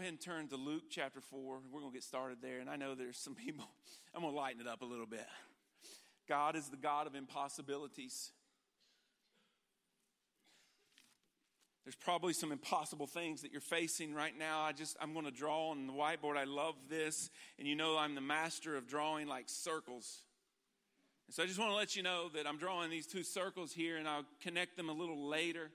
ahead and turn to Luke chapter 4. We're going to get started there. And I know there's some people, I'm going to lighten it up a little bit. God is the God of impossibilities. There's probably some impossible things that you're facing right now. I just, I'm going to draw on the whiteboard. I love this. And you know, I'm the master of drawing like circles. And so I just want to let you know that I'm drawing these two circles here and I'll connect them a little later.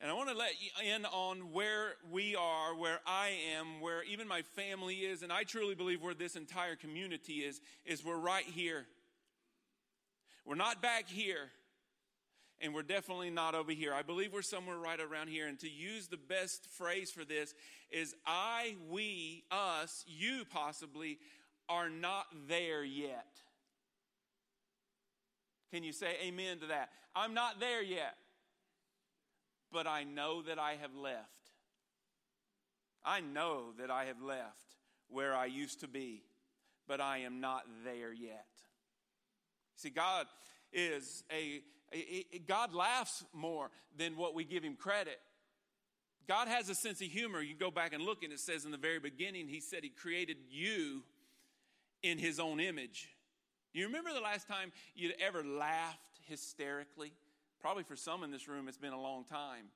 And I want to let you in on where we are, where I am, where even my family is, and I truly believe where this entire community is, is we're right here. We're not back here, and we're definitely not over here. I believe we're somewhere right around here. And to use the best phrase for this is I, we, us, you possibly are not there yet. Can you say amen to that? I'm not there yet but I know that I have left. I know that I have left where I used to be, but I am not there yet. See, God is a, a, a, God laughs more than what we give him credit. God has a sense of humor. You go back and look, and it says in the very beginning, He said He created you in His own image. You remember the last time you'd ever laughed hysterically? Probably for some in this room, it's been a long time.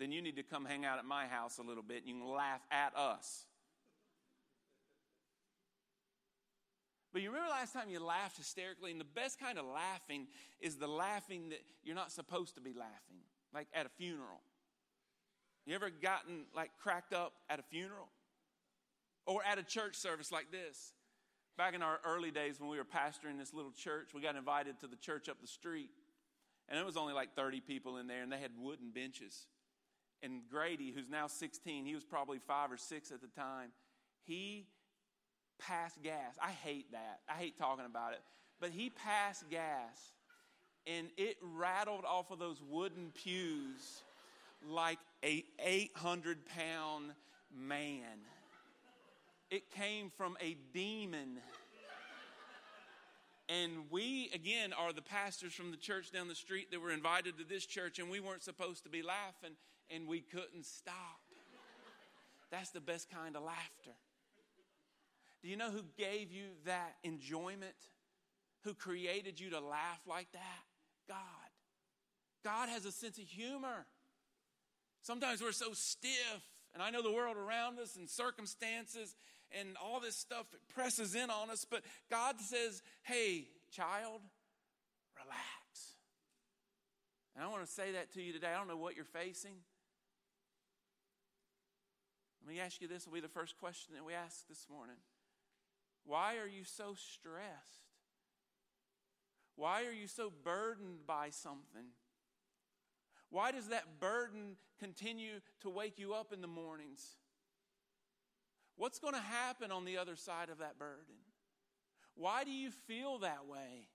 Then you need to come hang out at my house a little bit and you can laugh at us. But you remember last time you laughed hysterically? And the best kind of laughing is the laughing that you're not supposed to be laughing, like at a funeral. You ever gotten like cracked up at a funeral? Or at a church service like this? Back in our early days when we were pastoring this little church, we got invited to the church up the street. And it was only like 30 people in there, and they had wooden benches. And Grady, who's now 16, he was probably five or six at the time, he passed gas. I hate that. I hate talking about it. But he passed gas, and it rattled off of those wooden pews like a 800 pound man. It came from a demon and we, again, are the pastors from the church down the street that were invited to this church, and we weren't supposed to be laughing, and we couldn't stop. That's the best kind of laughter. Do you know who gave you that enjoyment? Who created you to laugh like that? God. God has a sense of humor. Sometimes we're so stiff and I know the world around us and circumstances and all this stuff presses in on us, but God says, hey, child, relax. And I want to say that to you today. I don't know what you're facing. Let me ask you this will be the first question that we ask this morning. Why are you so stressed? Why are you so burdened by something? Why does that burden continue to wake you up in the mornings? What's going to happen on the other side of that burden? Why do you feel that way?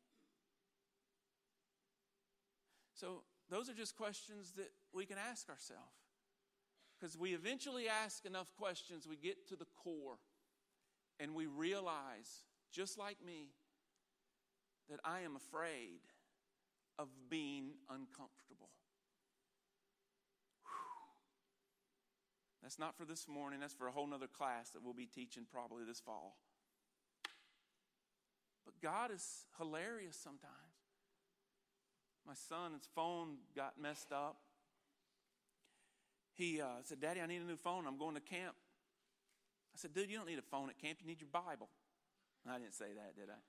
So, those are just questions that we can ask ourselves. Because we eventually ask enough questions, we get to the core and we realize, just like me, that I am afraid of being uncomfortable. That's not for this morning, that's for a whole nother class that we'll be teaching probably this fall. But God is hilarious sometimes. My son's phone got messed up. He uh, said, Daddy, I need a new phone. I'm going to camp. I said, Dude, you don't need a phone at camp. You need your Bible. I didn't say that, did I?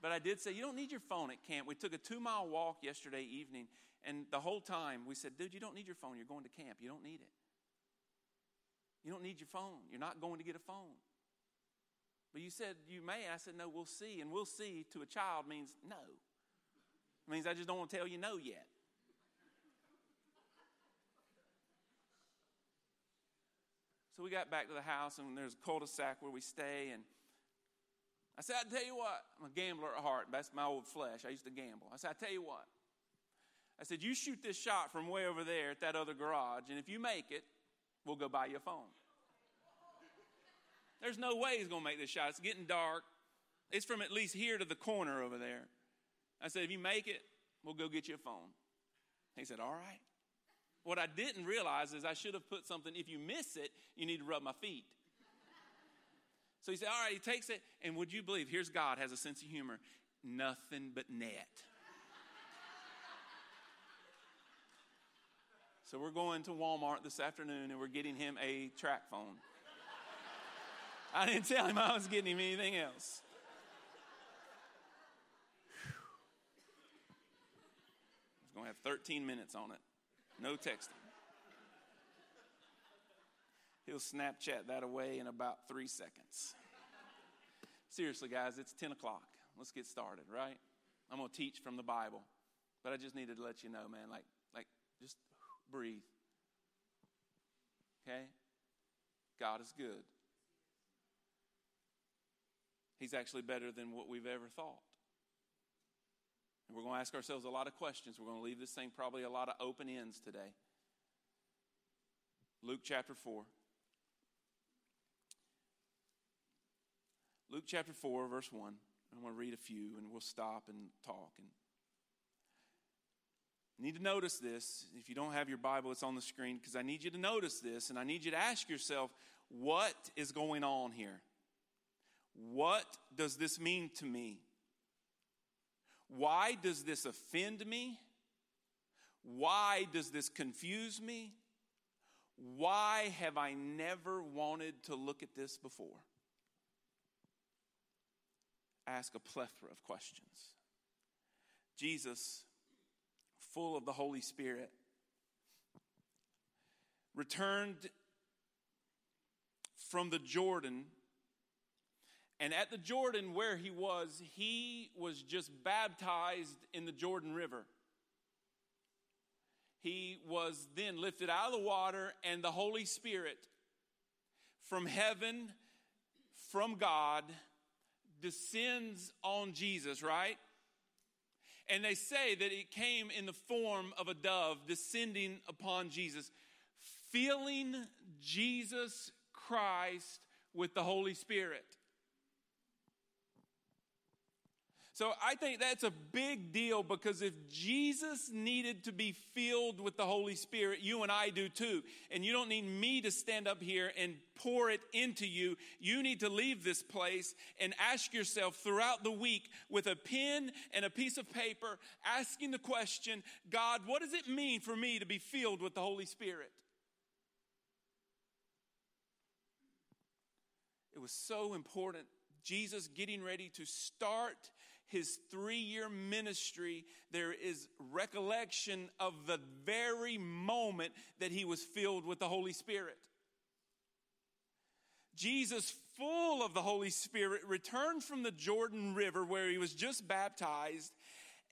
But I did say, You don't need your phone at camp. We took a two mile walk yesterday evening, and the whole time we said, Dude, you don't need your phone. You're going to camp. You don't need it. You don't need your phone. You're not going to get a phone. But you said you may. I said, no, we'll see. And we'll see to a child means no. It means I just don't want to tell you no yet. So we got back to the house, and there's a cul-de-sac where we stay. And I said, I tell you what, I'm a gambler at heart. That's my old flesh. I used to gamble. I said, I tell you what. I said, you shoot this shot from way over there at that other garage, and if you make it, we'll go buy you a phone. There's no way he's going to make this shot. It's getting dark. It's from at least here to the corner over there. I said, if you make it, we'll go get you a phone. He said, all right. What I didn't realize is I should have put something, if you miss it, you need to rub my feet. So he said, All right, he takes it, and would you believe, here's God, has a sense of humor. Nothing but net. So we're going to Walmart this afternoon and we're getting him a TracFone. I didn't tell him I was getting him anything else. He's going to have 13 minutes on it. No texting. He'll Snapchat that away in about three seconds. Seriously, guys, it's 10 o'clock. Let's get started, right? I'm going to teach from the Bible, but I just needed to let you know, man, like, like just breathe. Okay? God is good. He's actually better than what we've ever thought. And we're going to ask ourselves a lot of questions. We're going to leave this thing probably a lot of open ends today. Luke chapter 4. Luke chapter 4, verse 1. I'm going to read a few and we'll stop and talk. And need to notice this. If you don't have your Bible, it's on the screen because I need you to notice this and I need you to ask yourself, what is going on here? What does this mean to me? Why does this offend me? Why does this confuse me? Why have I never wanted to look at this before? Ask a plethora of questions. Jesus, full of the Holy Spirit, returned from the Jordan and at the Jordan, where he was, he was just baptized in the Jordan River. He was then lifted out of the water, and the Holy Spirit from heaven, from God, descends on Jesus, right? And they say that it came in the form of a dove descending upon Jesus, filling Jesus Christ with the Holy Spirit. So I think that's a big deal because if Jesus needed to be filled with the Holy Spirit, you and I do too. And you don't need me to stand up here and pour it into you. You need to leave this place and ask yourself throughout the week with a pen and a piece of paper, asking the question, God, what does it mean for me to be filled with the Holy Spirit? It was so important. Jesus getting ready to start his three year ministry, there is recollection of the very moment that he was filled with the Holy Spirit. Jesus, full of the Holy Spirit, returned from the Jordan River where he was just baptized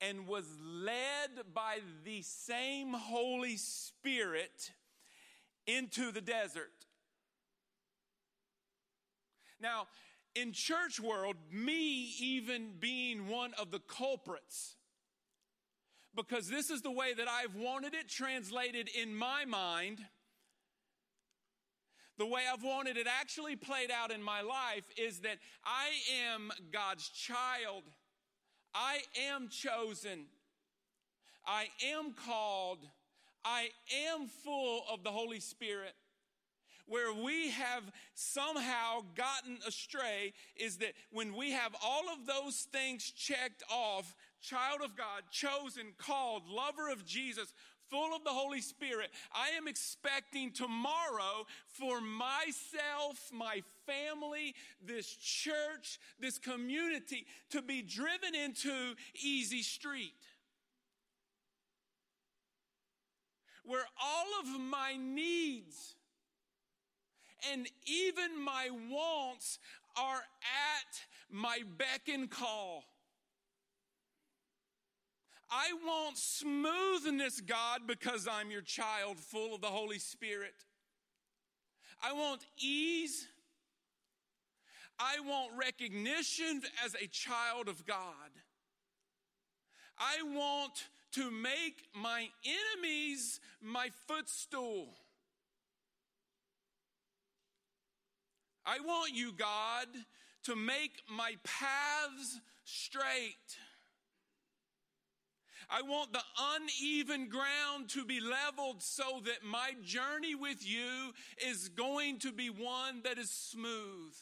and was led by the same Holy Spirit into the desert. Now, in church world, me even being one of the culprits, because this is the way that I've wanted it translated in my mind, the way I've wanted it actually played out in my life is that I am God's child. I am chosen. I am called. I am full of the Holy Spirit where we have somehow gotten astray is that when we have all of those things checked off, child of God, chosen, called, lover of Jesus, full of the Holy Spirit, I am expecting tomorrow for myself, my family, this church, this community to be driven into easy street. Where all of my needs and even my wants are at my beck and call. I want smoothness, God, because I'm your child full of the Holy Spirit. I want ease. I want recognition as a child of God. I want to make my enemies my footstool. I want you, God, to make my paths straight. I want the uneven ground to be leveled so that my journey with you is going to be one that is smooth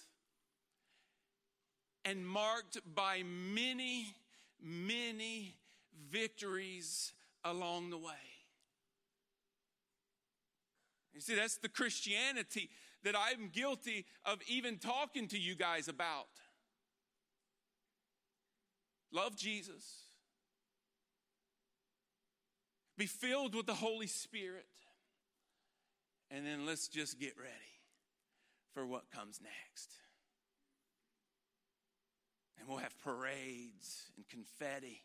and marked by many, many victories along the way. You see, that's the Christianity that I'm guilty of even talking to you guys about. Love Jesus. Be filled with the Holy Spirit. And then let's just get ready for what comes next. And we'll have parades and confetti.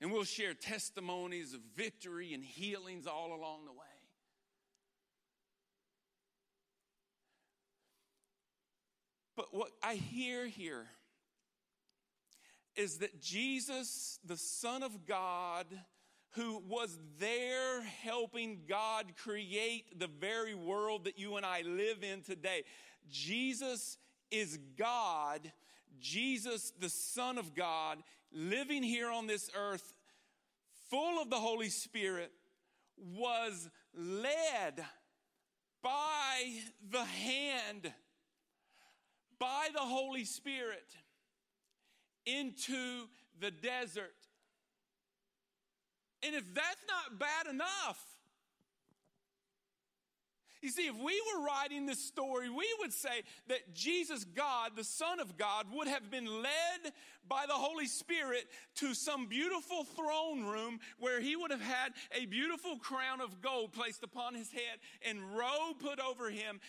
And we'll share testimonies of victory and healings all along the way. But what I hear here is that Jesus, the Son of God, who was there helping God create the very world that you and I live in today, Jesus is God, Jesus, the Son of God, living here on this earth, full of the Holy Spirit, was led by the hand by the Holy Spirit into the desert. And if that's not bad enough, you see, if we were writing this story, we would say that Jesus, God, the Son of God, would have been led by the Holy Spirit to some beautiful throne room where he would have had a beautiful crown of gold placed upon his head and robe put over him,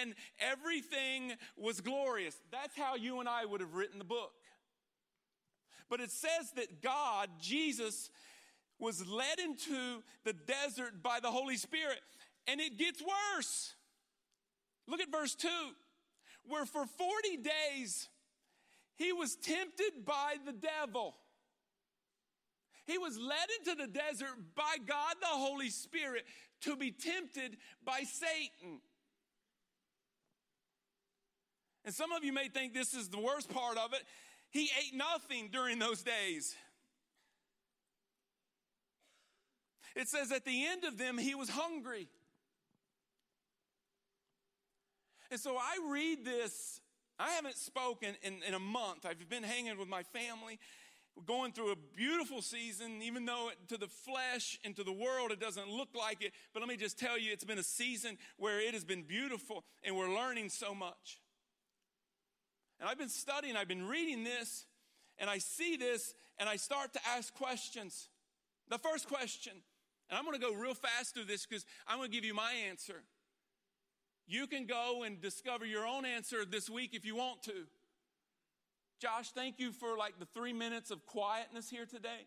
and everything was glorious. That's how you and I would have written the book. But it says that God, Jesus, was led into the desert by the Holy Spirit. And it gets worse. Look at verse 2 where for 40 days he was tempted by the devil. He was led into the desert by God the Holy Spirit to be tempted by Satan. And some of you may think this is the worst part of it. He ate nothing during those days. It says at the end of them, he was hungry. And so I read this. I haven't spoken in, in a month. I've been hanging with my family. We're going through a beautiful season, even though it, to the flesh and to the world it doesn't look like it. But let me just tell you, it's been a season where it has been beautiful and we're learning so much. And I've been studying, I've been reading this, and I see this, and I start to ask questions. The first question, and I'm gonna go real fast through this because I'm gonna give you my answer. You can go and discover your own answer this week if you want to. Josh, thank you for like the three minutes of quietness here today.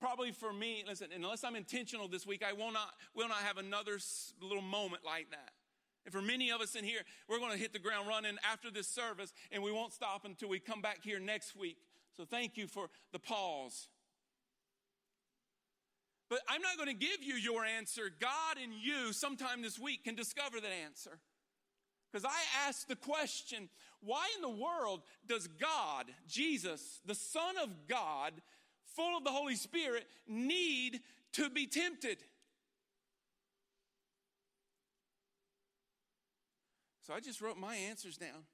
Probably for me, listen, unless I'm intentional this week, I will not, will not have another little moment like that. And for many of us in here, we're going to hit the ground running after this service, and we won't stop until we come back here next week. So thank you for the pause. But I'm not going to give you your answer. God and you, sometime this week, can discover that answer. Because I asked the question why in the world does God, Jesus, the Son of God, full of the Holy Spirit, need to be tempted? So I just wrote my answers down.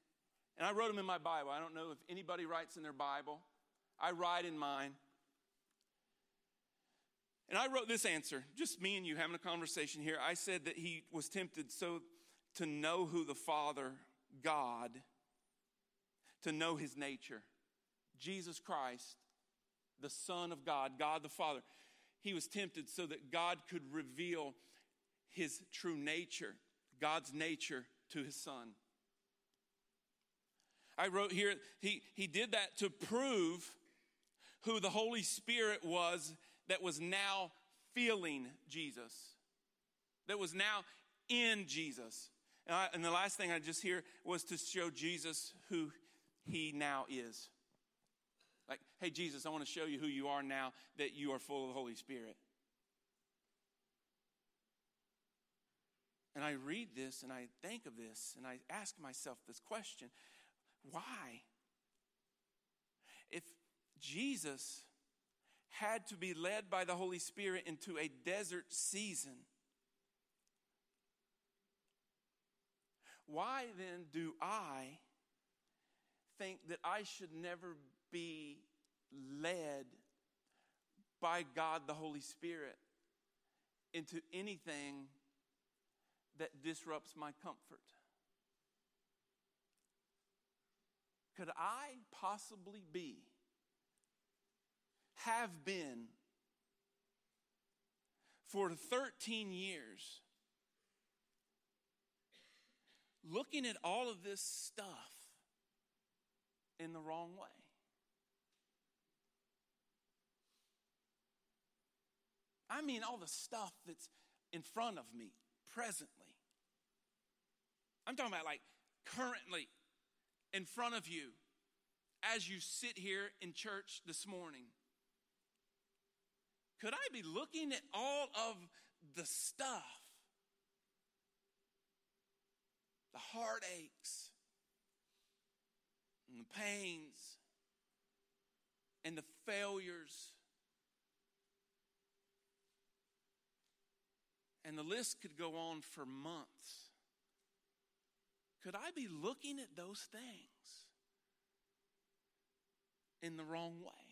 And I wrote them in my Bible. I don't know if anybody writes in their Bible. I write in mine. And I wrote this answer, just me and you having a conversation here. I said that he was tempted so to know who the Father, God, to know his nature. Jesus Christ, the Son of God, God the Father. He was tempted so that God could reveal his true nature, God's nature to his Son. I wrote here, he, he did that to prove who the Holy Spirit was that was now feeling Jesus, that was now in Jesus. And, I, and the last thing I just hear was to show Jesus who he now is. Like, hey, Jesus, I want to show you who you are now that you are full of the Holy Spirit. And I read this and I think of this and I ask myself this question why? If Jesus had to be led by the Holy Spirit into a desert season. Why then do I think that I should never be led by God the Holy Spirit into anything that disrupts my comfort? Could I possibly be, have been, for 13 years, looking at all of this stuff in the wrong way? I mean, all the stuff that's in front of me presently. I'm talking about like currently in front of you as you sit here in church this morning. Could I be looking at all of the stuff, the heartaches, and the pains, and the failures? And the list could go on for months. Could I be looking at those things in the wrong way?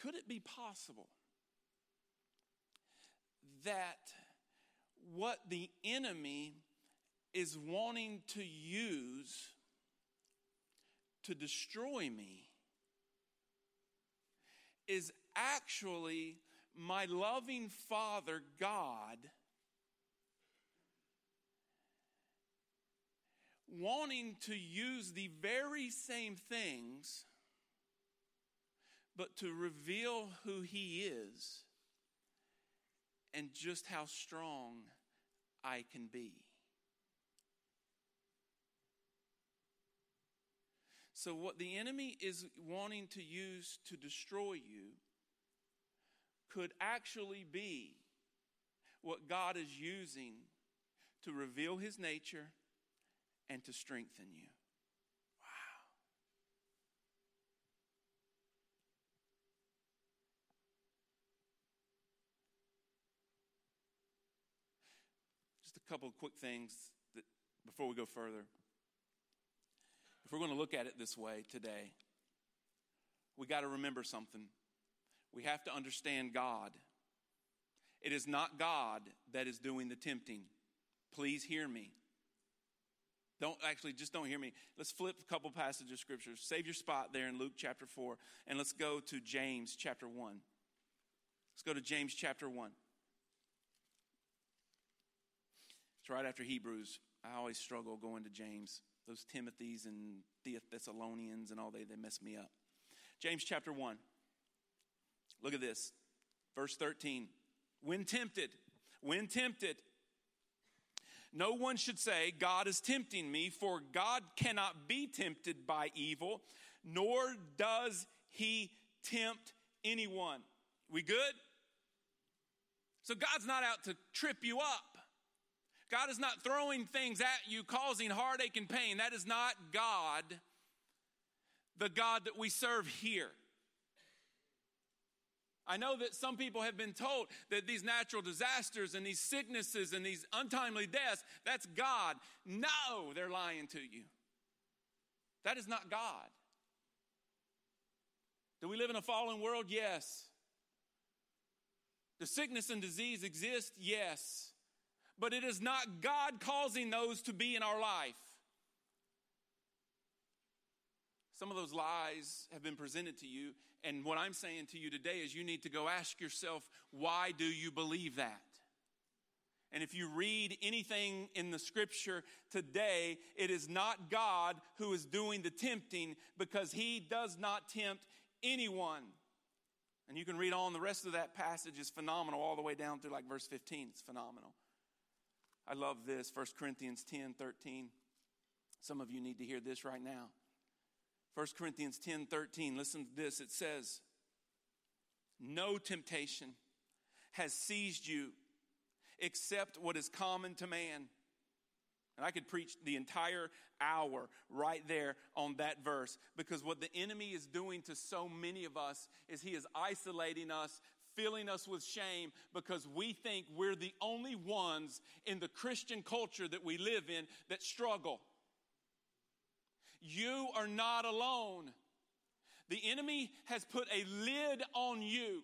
Could it be possible that what the enemy is wanting to use to destroy me is actually my loving Father God wanting to use the very same things, but to reveal who He is and just how strong I can be. So, what the enemy is wanting to use to destroy you could actually be what God is using to reveal his nature and to strengthen you. Wow. Just couple of quick things that, before we go further. If we're going to look at it this way today, we got to remember something. We have to understand God. It is not God that is doing the tempting. Please hear me. Don't actually, just don't hear me. Let's flip a couple passages of scriptures. Save your spot there in Luke chapter 4, and let's go to James chapter 1. Let's go to James chapter 1. Right after Hebrews. I always struggle going to James those Timothys and the Thessalonians and all they, they mess me up. James chapter 1. Look at this. Verse 13. When tempted, when tempted, no one should say, God is tempting me, for God cannot be tempted by evil, nor does he tempt anyone. We good? So God's not out to trip you up. God is not throwing things at you, causing heartache and pain. That is not God, the God that we serve here. I know that some people have been told that these natural disasters and these sicknesses and these untimely deaths, that's God. No, they're lying to you. That is not God. Do we live in a fallen world? Yes. Does sickness and disease exist? Yes but it is not God causing those to be in our life. Some of those lies have been presented to you, and what I'm saying to you today is you need to go ask yourself, why do you believe that? And if you read anything in the scripture today, it is not God who is doing the tempting because he does not tempt anyone. And you can read on, the rest of that passage is phenomenal, all the way down through like verse 15. It's phenomenal. I love this, 1 Corinthians 10 13. Some of you need to hear this right now. 1 Corinthians 10 13, listen to this. It says, No temptation has seized you except what is common to man. And I could preach the entire hour right there on that verse because what the enemy is doing to so many of us is he is isolating us, filling us with shame because we think we're the only ones in the Christian culture that we live in that struggle. You are not alone. The enemy has put a lid on you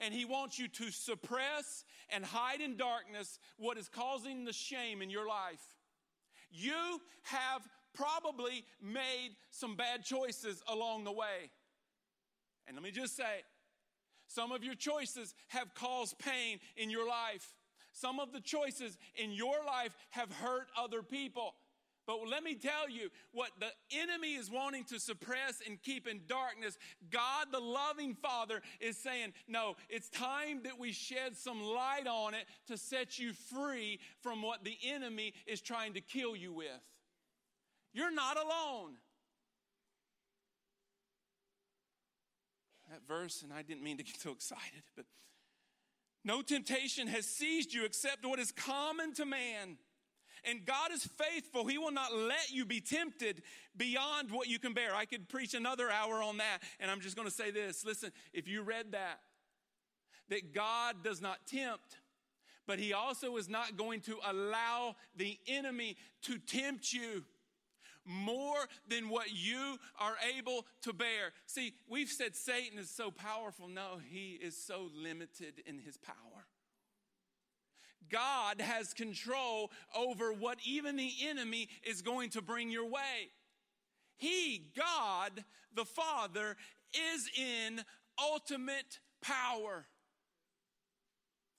and he wants you to suppress and hide in darkness what is causing the shame in your life. You have probably made some bad choices along the way. And let me just say, some of your choices have caused pain in your life. Some of the choices in your life have hurt other people. But let me tell you what the enemy is wanting to suppress and keep in darkness. God, the loving Father, is saying, No, it's time that we shed some light on it to set you free from what the enemy is trying to kill you with. You're not alone. That verse, and I didn't mean to get so excited, but no temptation has seized you except what is common to man. And God is faithful. He will not let you be tempted beyond what you can bear. I could preach another hour on that, and I'm just going to say this. Listen, if you read that, that God does not tempt, but He also is not going to allow the enemy to tempt you more than what you are able to bear. See, we've said Satan is so powerful. No, he is so limited in his power. God has control over what even the enemy is going to bring your way. He, God the Father, is in ultimate power.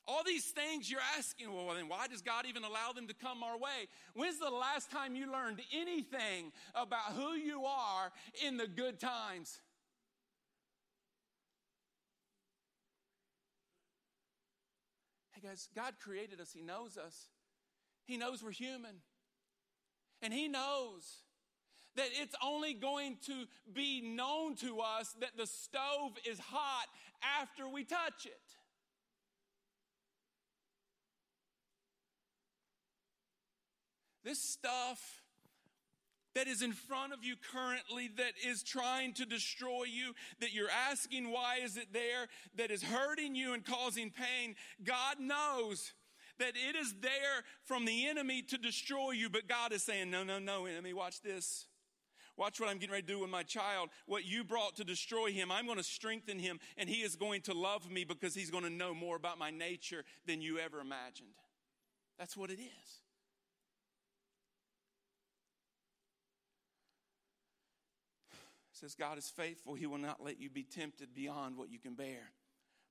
All these things you're asking, well, then why does God even allow them to come our way? When's the last time you learned anything about who you are in the good times? Hey guys, God created us, He knows us. He knows we're human. And He knows that it's only going to be known to us that the stove is hot after we touch it. This stuff that is in front of you currently that is trying to destroy you, that you're asking why is it there, that is hurting you and causing pain, God knows that it is there from the enemy to destroy you, but God is saying, no, no, no, enemy, watch this. Watch what I'm getting ready to do with my child. What you brought to destroy him, I'm going to strengthen him, and he is going to love me because he's going to know more about my nature than you ever imagined. That's what it is. Says God is faithful. He will not let you be tempted beyond what you can bear.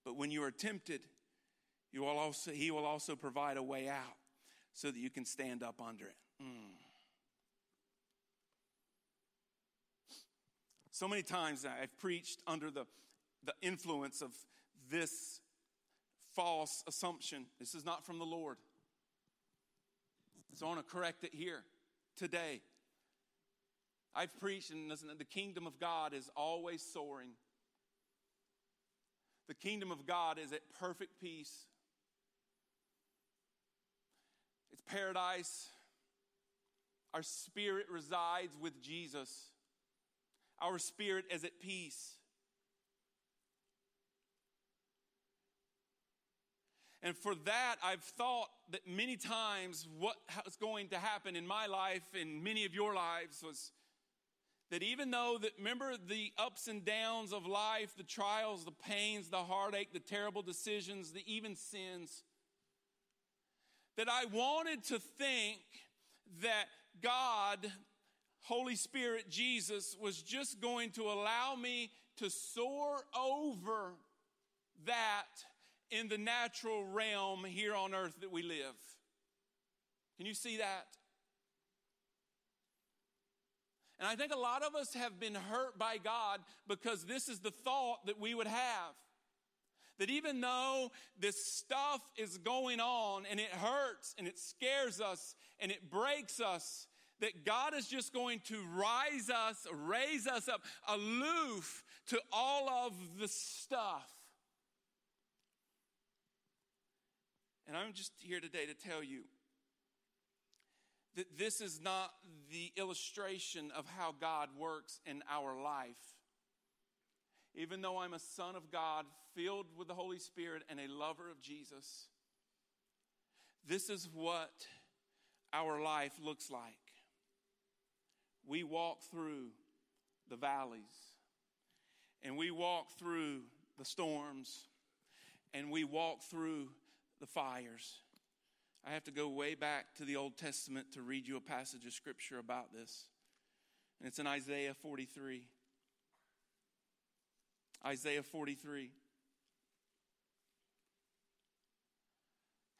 But when you are tempted, you will also, He will also provide a way out so that you can stand up under it. Mm. So many times I've preached under the, the influence of this false assumption. This is not from the Lord. So I want to correct it here today. I've preached, and listen, the kingdom of God is always soaring. The kingdom of God is at perfect peace. It's paradise. Our spirit resides with Jesus. Our spirit is at peace. And for that, I've thought that many times what was going to happen in my life and many of your lives was that even though that remember the ups and downs of life the trials the pains the heartache the terrible decisions the even sins that i wanted to think that god holy spirit jesus was just going to allow me to soar over that in the natural realm here on earth that we live. Can you see that and I think a lot of us have been hurt by God because this is the thought that we would have. That even though this stuff is going on and it hurts and it scares us and it breaks us, that God is just going to rise us, raise us up, aloof to all of the stuff. And I'm just here today to tell you that this is not the illustration of how God works in our life. Even though I'm a son of God, filled with the Holy Spirit, and a lover of Jesus, this is what our life looks like. We walk through the valleys, and we walk through the storms, and we walk through the fires. I have to go way back to the Old Testament to read you a passage of scripture about this. And it's in Isaiah 43. Isaiah 43.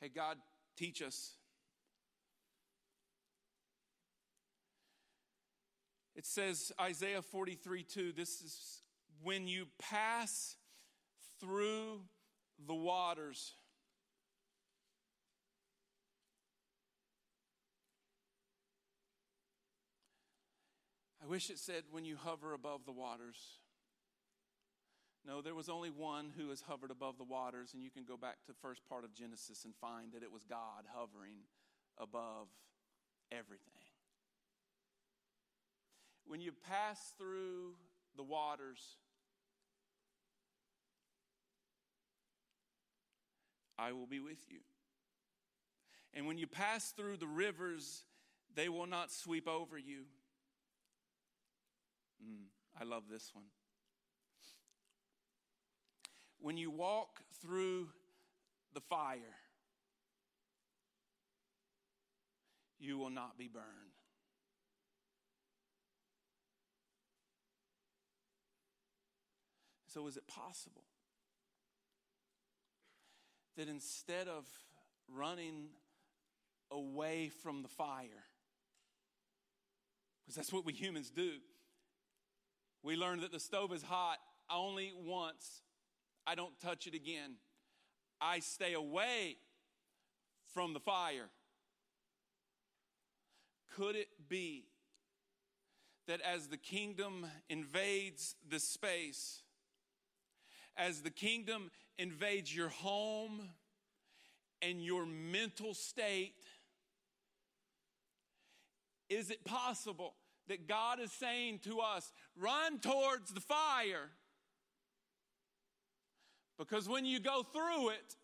Hey, God, teach us. It says, Isaiah 43 2, this is when you pass through the waters. Wish it said when you hover above the waters. No, there was only one who has hovered above the waters, and you can go back to the first part of Genesis and find that it was God hovering above everything. When you pass through the waters, I will be with you. And when you pass through the rivers, they will not sweep over you. Mm, I love this one. When you walk through the fire, you will not be burned. So, is it possible that instead of running away from the fire, because that's what we humans do, we learn that the stove is hot only once. I don't touch it again. I stay away from the fire. Could it be that as the kingdom invades the space, as the kingdom invades your home and your mental state, is it possible that God is saying to us, run towards the fire. Because when you go through it,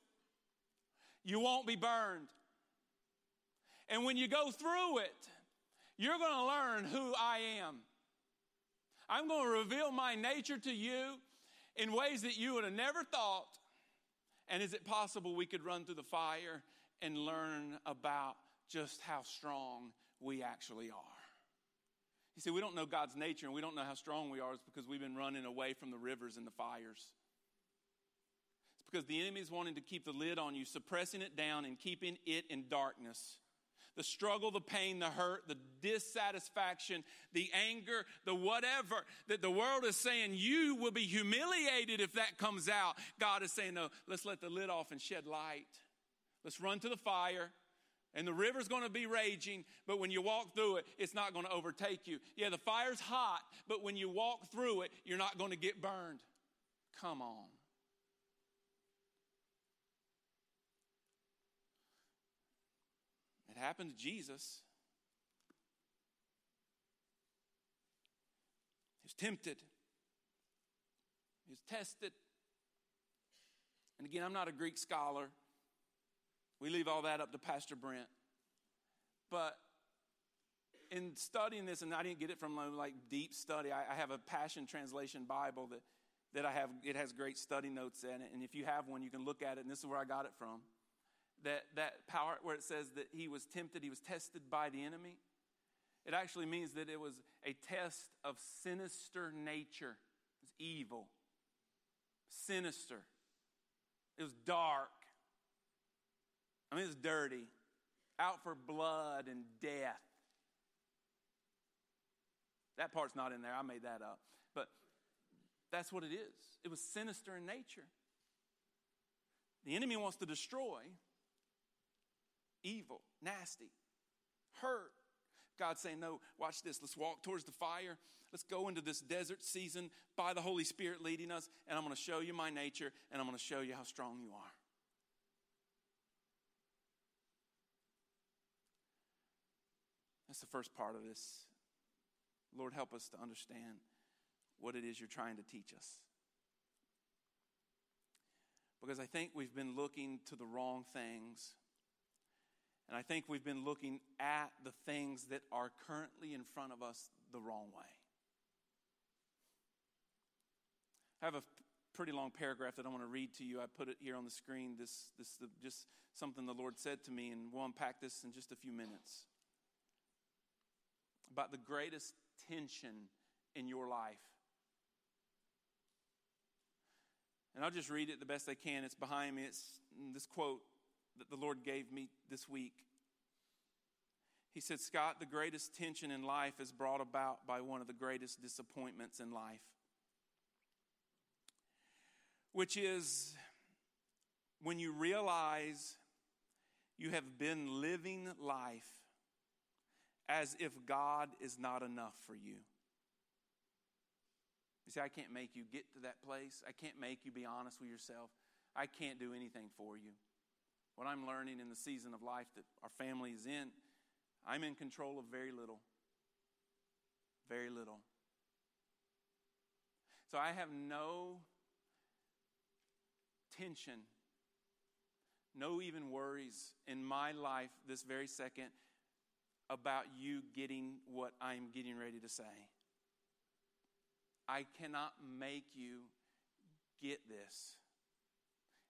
you won't be burned. And when you go through it, you're going to learn who I am. I'm going to reveal my nature to you in ways that you would have never thought. And is it possible we could run through the fire and learn about just how strong we actually are? You see, we don't know God's nature and we don't know how strong we are is because we've been running away from the rivers and the fires. It's because the enemy is wanting to keep the lid on you, suppressing it down and keeping it in darkness. The struggle, the pain, the hurt, the dissatisfaction, the anger, the whatever that the world is saying you will be humiliated if that comes out. God is saying, no, let's let the lid off and shed light. Let's run to the fire. And the river's going to be raging, but when you walk through it, it's not going to overtake you. Yeah, the fire's hot, but when you walk through it, you're not going to get burned. Come on. It happened to Jesus. He was tempted, he was tested. And again, I'm not a Greek scholar. We leave all that up to Pastor Brent. But in studying this, and I didn't get it from like deep study, I, I have a Passion Translation Bible that, that I have, it has great study notes in it. And if you have one, you can look at it, and this is where I got it from. That, that power, where it says that he was tempted, he was tested by the enemy, it actually means that it was a test of sinister nature. It's evil, sinister. It was dark. I mean, it's dirty, out for blood and death. That part's not in there. I made that up. But that's what it is. It was sinister in nature. The enemy wants to destroy evil, nasty, hurt. God's saying, No, watch this. Let's walk towards the fire. Let's go into this desert season by the Holy Spirit leading us, and I'm going to show you my nature, and I'm going to show you how strong you are. That's the first part of this. Lord, help us to understand what it is you're trying to teach us. Because I think we've been looking to the wrong things. And I think we've been looking at the things that are currently in front of us the wrong way. I have a pretty long paragraph that I want to read to you. I put it here on the screen. This, this is just something the Lord said to me, and we'll unpack this in just a few minutes. About the greatest tension in your life. And I'll just read it the best I can. It's behind me. It's this quote that the Lord gave me this week. He said, Scott, the greatest tension in life is brought about by one of the greatest disappointments in life which is when you realize you have been living life as if God is not enough for you. You see, I can't make you get to that place. I can't make you be honest with yourself. I can't do anything for you. What I'm learning in the season of life that our family is in, I'm in control of very little. Very little. So I have no tension, no even worries in my life this very second about you getting what I'm getting ready to say. I cannot make you get this.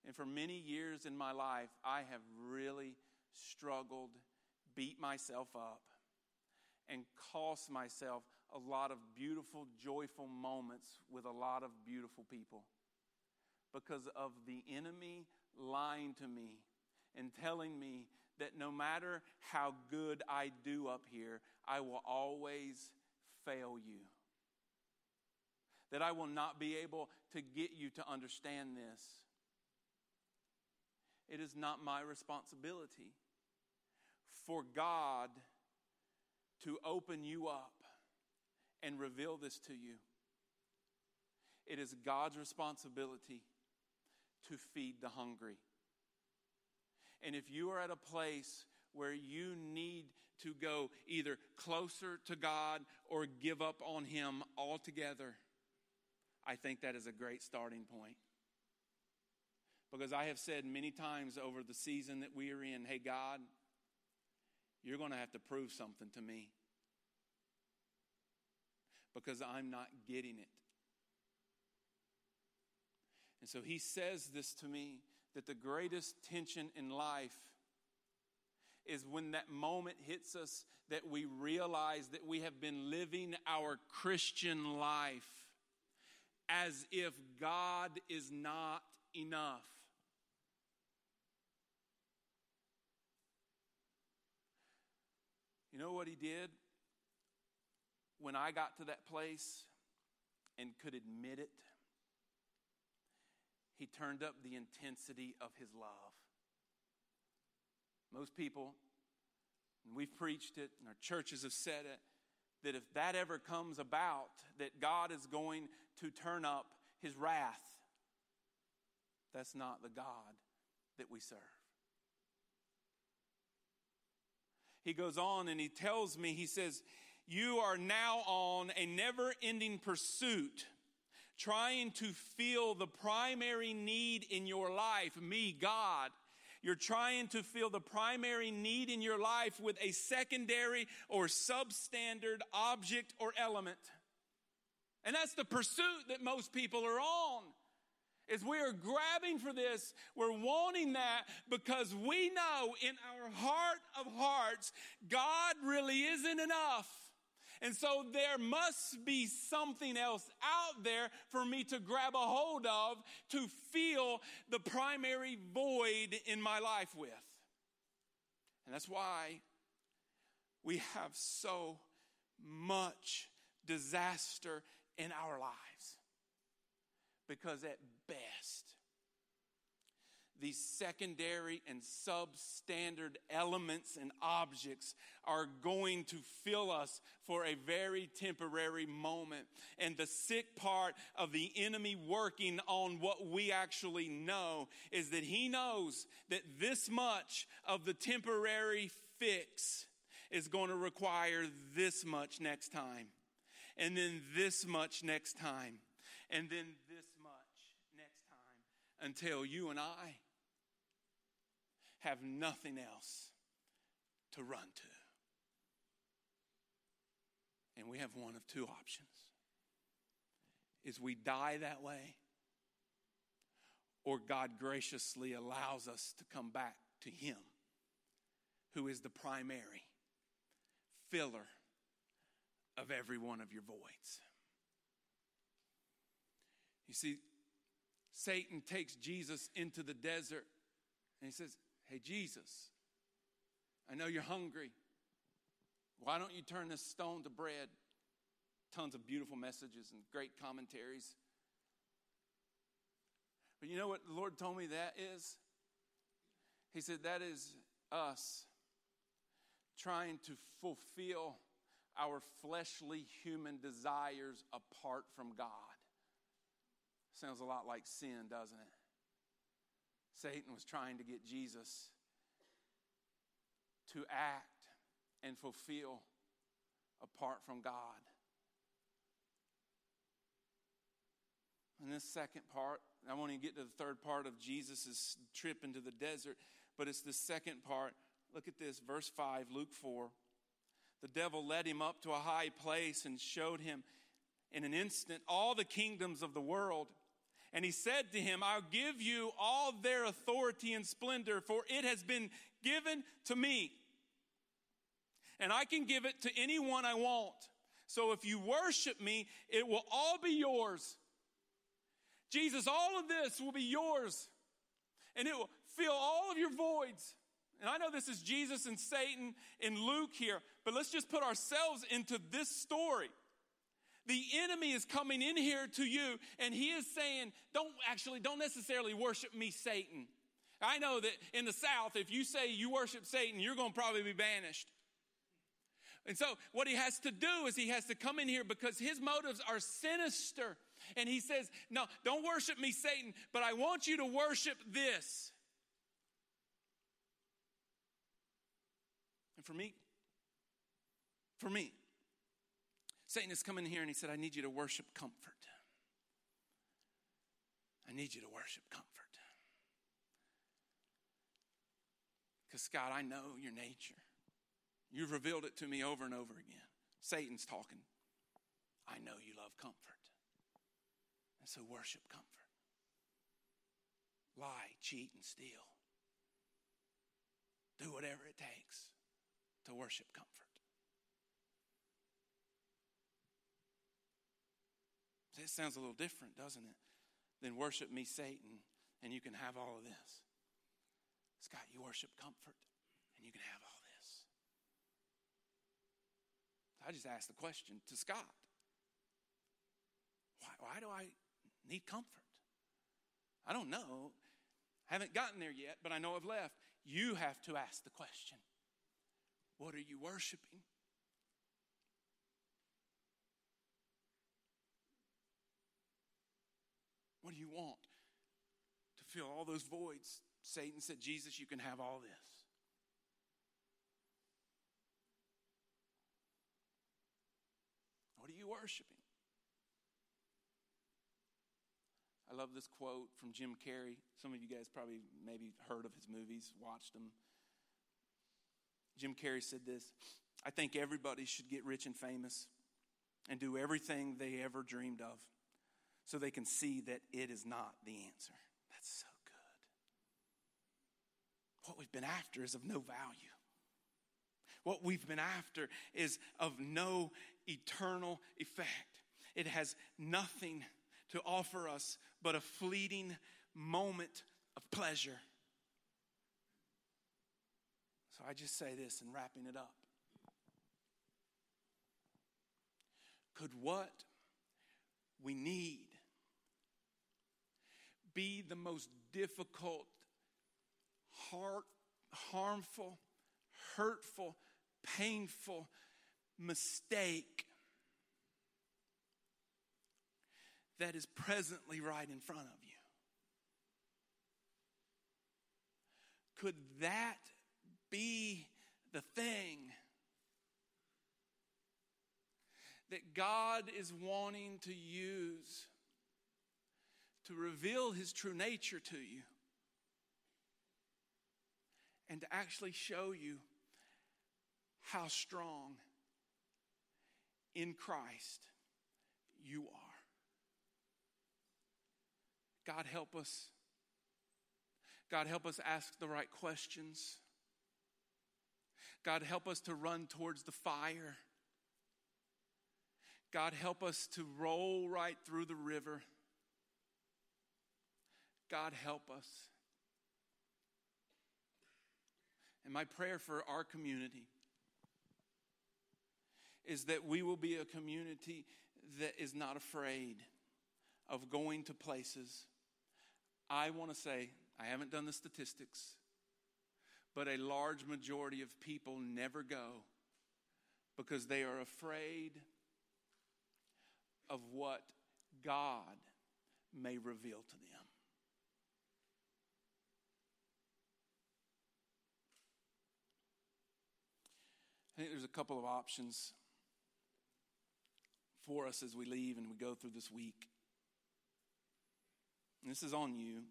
And for many years in my life, I have really struggled, beat myself up, and cost myself a lot of beautiful, joyful moments with a lot of beautiful people because of the enemy lying to me and telling me that no matter how good I do up here, I will always fail you. That I will not be able to get you to understand this. It is not my responsibility for God to open you up and reveal this to you. It is God's responsibility to feed the hungry. And if you are at a place where you need to go either closer to God or give up on Him altogether, I think that is a great starting point. Because I have said many times over the season that we are in, hey, God, you're going to have to prove something to me. Because I'm not getting it. And so he says this to me that the greatest tension in life is when that moment hits us that we realize that we have been living our Christian life as if God is not enough. You know what he did? When I got to that place and could admit it, he turned up the intensity of his love. Most people, and we've preached it, and our churches have said it, that if that ever comes about, that God is going to turn up his wrath. That's not the God that we serve. He goes on and he tells me, he says, You are now on a never ending pursuit trying to feel the primary need in your life, me, God. You're trying to fill the primary need in your life with a secondary or substandard object or element. And that's the pursuit that most people are on. Is we are grabbing for this, we're wanting that because we know in our heart of hearts, God really isn't enough. And so there must be something else out there for me to grab a hold of to feel the primary void in my life with. And that's why we have so much disaster in our lives. Because at best, these secondary and substandard elements and objects are going to fill us for a very temporary moment. And the sick part of the enemy working on what we actually know is that he knows that this much of the temporary fix is going to require this much next time, and then this much next time, and then this much next time, until you and I have nothing else to run to. And we have one of two options. Is we die that way or God graciously allows us to come back to him who is the primary filler of every one of your voids. You see, Satan takes Jesus into the desert and he says, Hey, Jesus, I know you're hungry. Why don't you turn this stone to bread? Tons of beautiful messages and great commentaries. But you know what the Lord told me that is? He said, That is us trying to fulfill our fleshly human desires apart from God. Sounds a lot like sin, doesn't it? Satan was trying to get Jesus to act and fulfill apart from God. In this second part, I want to get to the third part of Jesus' trip into the desert, but it's the second part. Look at this, verse 5, Luke 4. The devil led him up to a high place and showed him in an instant all the kingdoms of the world. And he said to him, I'll give you all their authority and splendor, for it has been given to me. And I can give it to anyone I want. So if you worship me, it will all be yours. Jesus, all of this will be yours, and it will fill all of your voids. And I know this is Jesus and Satan in Luke here, but let's just put ourselves into this story. The enemy is coming in here to you, and he is saying, Don't actually, don't necessarily worship me, Satan. I know that in the South, if you say you worship Satan, you're going to probably be banished. And so, what he has to do is he has to come in here because his motives are sinister. And he says, No, don't worship me, Satan, but I want you to worship this. And for me, for me, Satan has come in here and he said, I need you to worship comfort. I need you to worship comfort. Because, Scott, I know your nature. You've revealed it to me over and over again. Satan's talking. I know you love comfort. And so worship comfort. Lie, cheat, and steal. Do whatever it takes to worship comfort. It sounds a little different, doesn't it? Than worship me, Satan, and you can have all of this. Scott, you worship comfort, and you can have all this. I just asked the question to Scott why, why do I need comfort. I don't know. I haven't gotten there yet, but I know I've left. You have to ask the question What are you worshiping? What do you want to fill all those voids? Satan said, Jesus, you can have all this. What are you worshiping? I love this quote from Jim Carrey. Some of you guys probably maybe heard of his movies, watched them. Jim Carrey said this I think everybody should get rich and famous and do everything they ever dreamed of so they can see that it is not the answer. That's so good. What we've been after is of no value. What we've been after is of no eternal effect. It has nothing to offer us but a fleeting moment of pleasure. So I just say this and wrapping it up. Could what we need be the most difficult, heart, harmful, hurtful, painful mistake that is presently right in front of you. Could that be the thing that God is wanting to use to reveal his true nature to you and to actually show you how strong in Christ you are. God, help us. God, help us ask the right questions. God, help us to run towards the fire. God, help us to roll right through the river. God, help us. And my prayer for our community is that we will be a community that is not afraid of going to places. I want to say, I haven't done the statistics, but a large majority of people never go because they are afraid of what God may reveal to them. I think there's a couple of options for us as we leave and we go through this week. And this is on you.